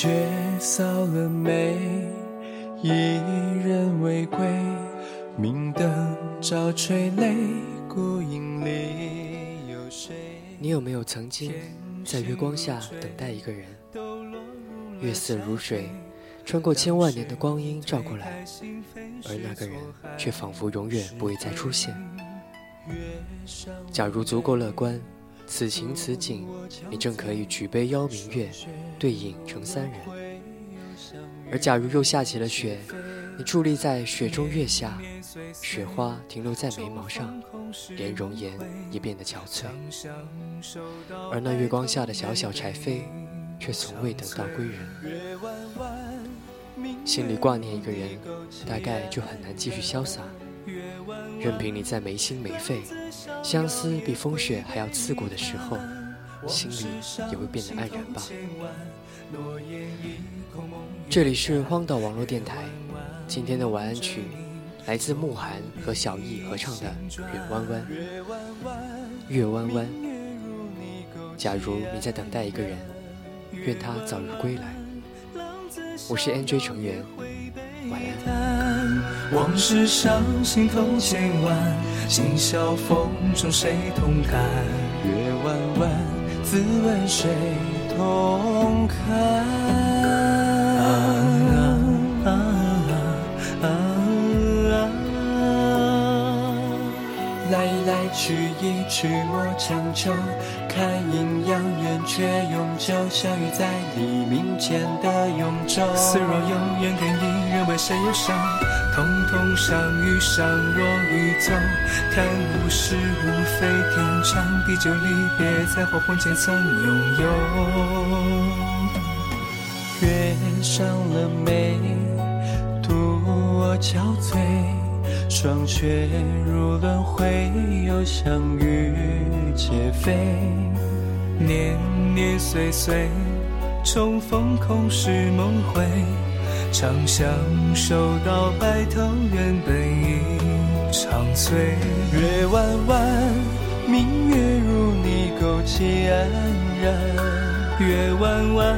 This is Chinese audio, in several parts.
雪扫了眉，一人未归。明灯照垂泪，孤影里有谁？你有没有曾经在月光下等待一个人？月色如水，穿过千万年的光阴照过来，而那个人却仿佛永远不会再出现。假如足够乐观，此情此景，你正可以举杯邀明月，对影成三人。而假如又下起了雪，你伫立在雪中月下，雪花停留在眉毛上，连容颜也变得憔悴。而那月光下的小小柴扉，却从未等到归人。心里挂念一个人，大概就很难继续潇洒。任凭你再没心没肺，相思比风雪还要刺骨的时候，心里也会变得黯然吧。这里是荒岛网络电台，今天的晚安曲来自慕寒和小艺合唱的《月弯弯》。月弯弯，假如你在等待一个人，愿他早日归来。我是 NJ 成员，晚安。往事上心头千万，今宵风中谁同看？月弯弯，自问谁同看？去一去莫强求，看阴阳圆缺永久，相遇在黎明前的永昼。似若有缘，跟一人为谁忧伤？通通伤与伤若欲走，看物是无非天长地久，离别在黄昏前曾拥有。月上了眉，独我憔悴。霜雪如轮回，又相遇皆非。年年岁岁，重逢空是梦回。长相守到白头，原本已长醉。月弯弯，明月如你勾起黯然。月弯弯，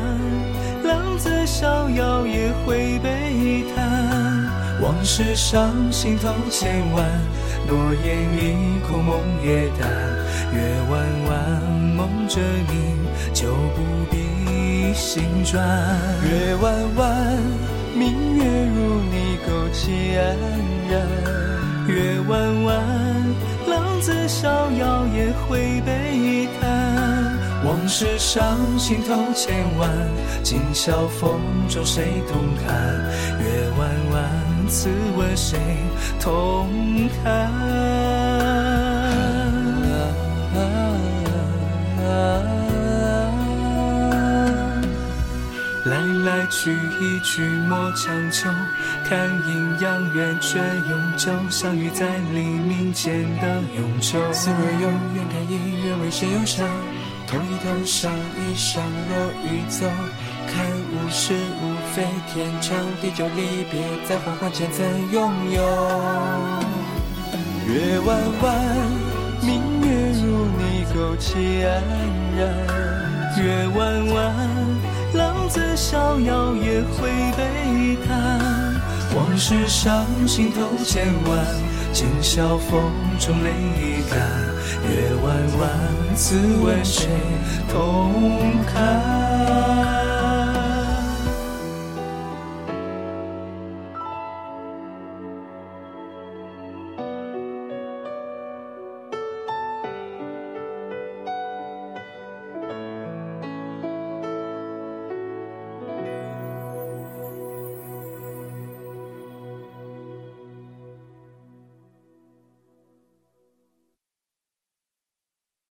浪子逍遥也会悲叹。往事上心头千万，诺言已空梦也淡。月弯弯，梦着你就不必心转。月弯弯，明月如你勾起安然。月弯弯，浪子逍遥也会悲叹。往事伤心头千万，今宵风中谁同看？月弯弯。此问谁同看？来来去一去莫强求，看阴阳圆缺永久，相遇在黎明前的永久。似若有缘，看一人为谁忧伤？同一头上一伤若欲走，看物是无非天长地久，离别在黄昏前曾拥有。月弯弯，明月如你勾起黯然。月弯弯，浪子逍遥也会悲叹。往事上心头千万，今宵风中泪已干。月弯弯，此问谁同看？